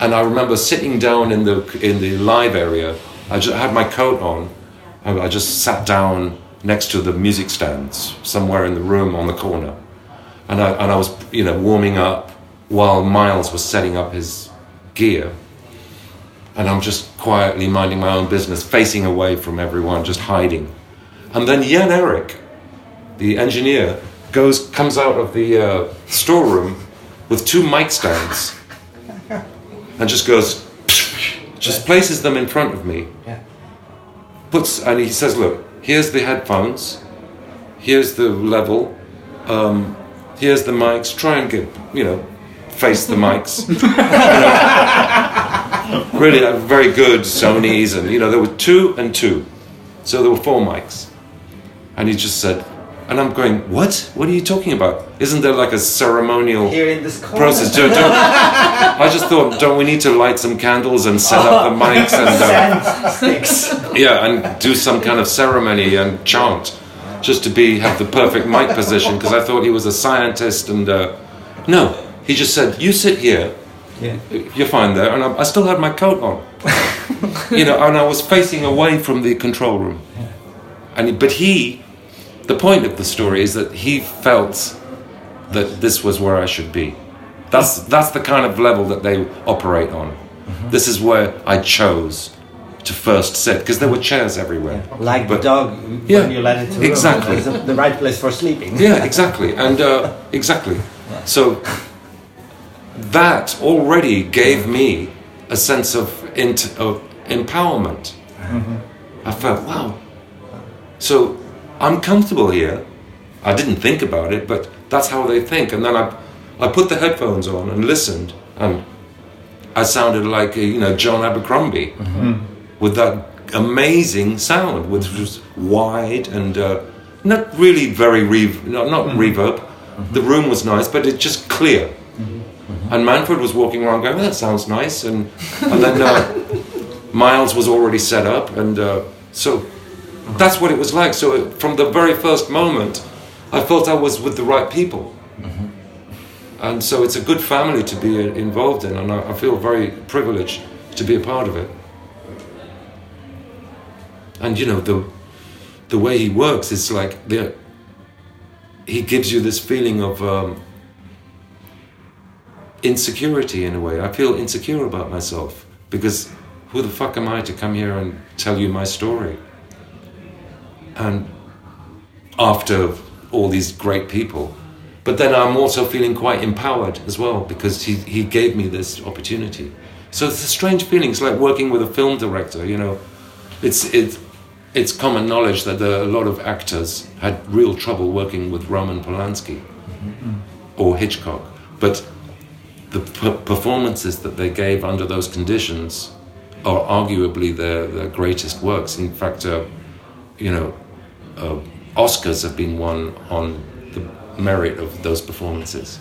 And I remember sitting down in the in the live area. I just had my coat on. I I just sat down next to the music stands somewhere in the room on the corner, and I and I was you know warming up while Miles was setting up his gear. And I'm just quietly minding my own business, facing away from everyone, just hiding. And then Jan Erik, the engineer, goes comes out of the uh, storeroom with two mic stands and just goes, just places them in front of me. Yeah. Puts and he says, "Look, here's the headphones, here's the level, um, here's the mics. Try and get you know, face the mics. You know, really, uh, very good Sony's, and you know there were two and two, so there were four mics, and he just said." And I'm going, what? What are you talking about? Isn't there like a ceremonial Here in this process. Don't, don't, I just thought, don't we need to light some candles and set up the mics and uh, yeah, and do some kind of ceremony and chant, just to be have the perfect mic position? Because I thought he was a scientist, and uh, no, he just said, "You sit here, Yeah. you're fine there," and I, I still had my coat on, you know, and I was facing away from the control room, and he- but he, the point of the story is that he felt that this was where I should be. That's that's the kind of level that they operate on. This is where I chose to first sit because there were chairs everywhere. Like But- the dog Yeah, when you let it to exactly. It's the right place for sleeping. Yeah, exactly, and uh, exactly. So that already gave me a sense of int- of empowerment. I felt wow. So I'm comfortable here. I didn't think about it, but that's how they think. And then I, I put the headphones on and listened, and I sounded like a, you know John Abercrombie mm-hmm. with that amazing sound, which mm-hmm. was wide and uh, not really very rev- not, not mm-hmm. reverb. The room was nice, but it's just clear. And Manfred was walking around going, "That sounds nice," and and then uh, Miles was already set up, and uh, so that's what it was like. So it, from the very first moment, I felt I was with the right people. And so it's a good family to be uh, involved in, and I, I feel very privileged to be a part of it. And you know the the way he works, it's like the, he gives you this feeling of um, insecurity in a way. I feel insecure about myself because who the fuck am I to come here and tell you my story? And after all these great people. But then I'm also feeling quite empowered as well because he, he gave me this opportunity. So it's a strange feeling. It's like working with a film director, you know. It's, it, it's common knowledge that there are a lot of actors had real trouble working with Roman Polanski mm-hmm. or Hitchcock but the performances that they gave under those conditions are arguably their, their greatest works. In fact, uh, you know, uh, Oscars have been won on the merit of those performances.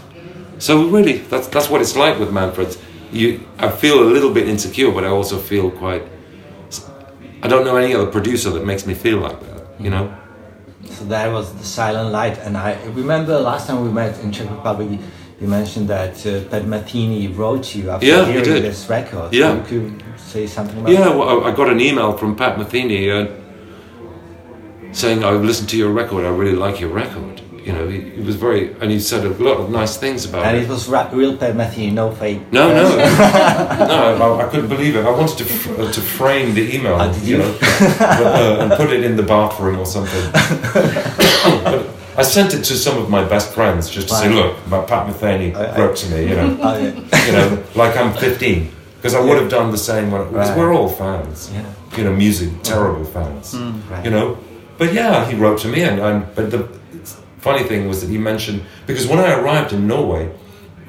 So really, that's that's what it's like with Manfred. You, I feel a little bit insecure, but I also feel quite. I don't know any other producer that makes me feel like that. You know. So that was the Silent Light, and I remember last time we met in Czech Republic. You mentioned that uh, Pat Metheny wrote you after Yeah, he hearing did. this record. Yeah. You could say something about Yeah, well, I got an email from Pat Metheny uh, saying, "I've listened to your record. I really like your record." You know, he, he was very, and he said a lot of nice things about And it. And it was ra- real Pat Metheny, no fake. No, no, no! I, I couldn't believe it. I wanted to uh, to frame the email, Oh, did you? know, uh, and put it in the bathroom or something. I sent it to some of my best friends just to say, "Look, my Pat Metheny I- I- wrote to me," you know, yeah. you know, like I'm 15, because I would have done the same when because Right. we're all fans, Yeah. you know, music terrible fans, Right. you know. But yeah, he wrote to me, and, and but the funny thing was that he mentioned because when I arrived in Norway,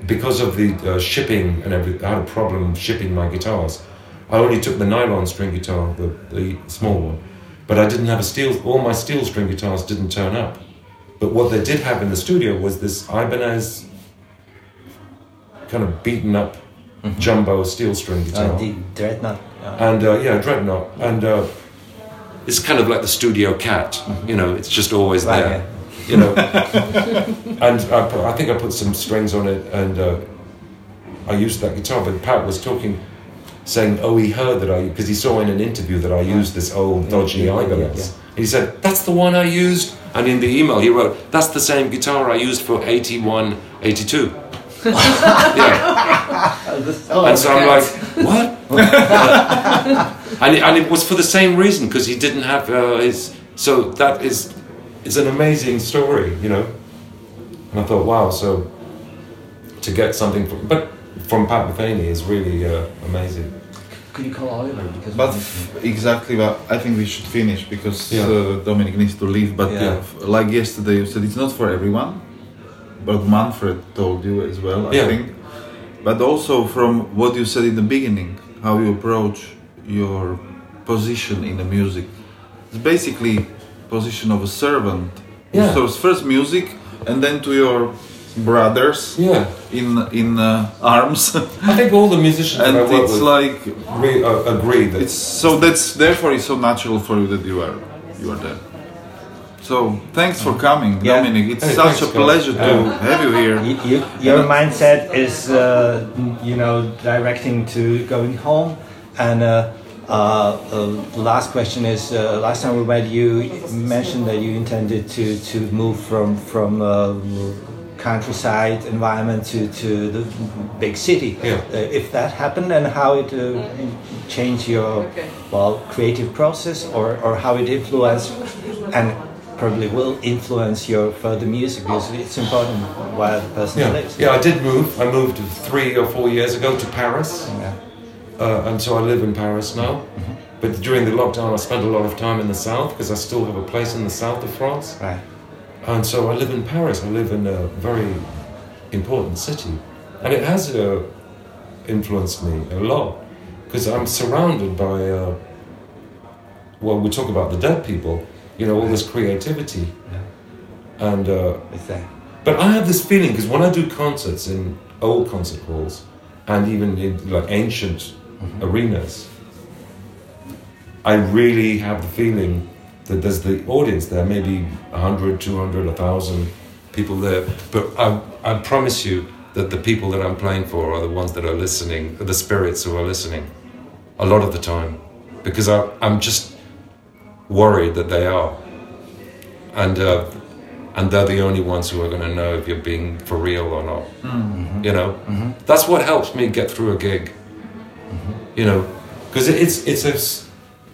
because of the uh, shipping and everything, I had a problem shipping my guitars. I only took the nylon string guitar, the, the small one, but I didn't have a steel. All my steel string guitars didn't turn up. But what they did have in the studio was this Ibanez kind of beaten up jumbo steel string guitar. Uh, the Dreadnought. Uh, And uh, yeah, Dreadnought. And uh, it's kind of like the studio cat, you know, it's just always Right, there, you know. and I, put, I think I put some strings on it and uh, I used that guitar. But Pat was talking, saying, oh, he heard that I, because he saw in an interview that I used this old dodgy yeah, yeah, Ibanez. yeah. And he said, that's the one I used. And in the email he wrote, that's the same guitar I used for 81, 82. yeah. oh, And so I'm like, what? and, it, and it was for the same reason because he didn't have uh, his. So that is, it's an amazing story, you know. And I thought, wow, so to get something from, but from Pat Metheny is really uh, amazing. Could you call Oliver? Because But exactly, but I think we should finish because Yeah. uh, Dominic needs to leave. But Yeah. yeah, like yesterday, you said it's not for everyone. But Manfred told you as well, I think. But also from what you said in the beginning, how you approach your position in the music. It's basically position of a servant who Yeah. serves first music and then to your brothers Yeah, in in uh, arms. I think all the musicians and I it's like re- uh, agree that it's so that's therefore it's so natural for you that you are you are there. So thanks for coming, Yeah. Dominic. It's Hey, such thanks, a guys. pleasure to have you here. You, you, your mindset is, uh, you know, directing to going home. And uh, uh, uh, the last question is: uh, Last time we met, you mentioned that you intended to, to move from from uh, countryside environment to, to the big city. Yeah. Uh, if that happened, and how it uh, changed your well creative process, or, or how it influenced and probably will influence your further music because it's important where the person yeah, lives. yeah. I did move. I moved three or four years ago to Paris. Yeah. uh, and so I live in Paris now. But during the lockdown, I spent a lot of time in the south because I still have a place in the south of France. Right. And so I live in Paris. I live in a very important city, and it has uh, influenced me a lot because I'm surrounded by. Uh, well, we talk about the dead people, you know, all this creativity, yeah. and. Uh, It's there. but I have this feeling because when I do concerts in old concert halls and even in like ancient arenas, I really have the feeling that there's the audience there, maybe 100, 200, 1,000 people there. But I, I promise you that the people that I'm playing for are the ones that are listening, the spirits who are listening a lot of the time because I, I'm just worried that they are. And uh, and they're the only ones who are going to know if you're being for real or not. Mm-hmm. You know, mm-hmm. that's what helps me get through a gig. Mm-hmm. You know, because it's it's a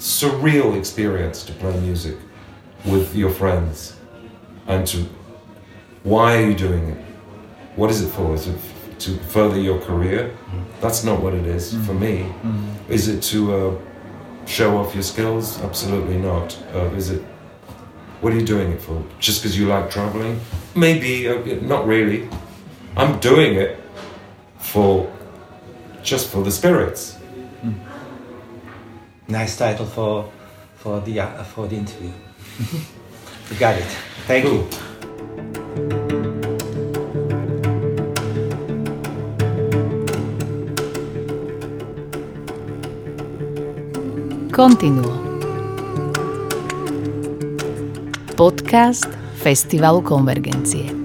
surreal experience to play music with your friends, and to why are you doing it? What is it for? Is it to further your career? That's not what it is for me. Is it to uh, show off your skills? Absolutely not. Uh, is it what are you doing it for? Just because you like traveling? Maybe, uh, not really. I'm doing it for just for the spirits. Nice title for for the uh, for the interview. you got it. Thank you. Continuo. Podcast Festivalu Konvergencie.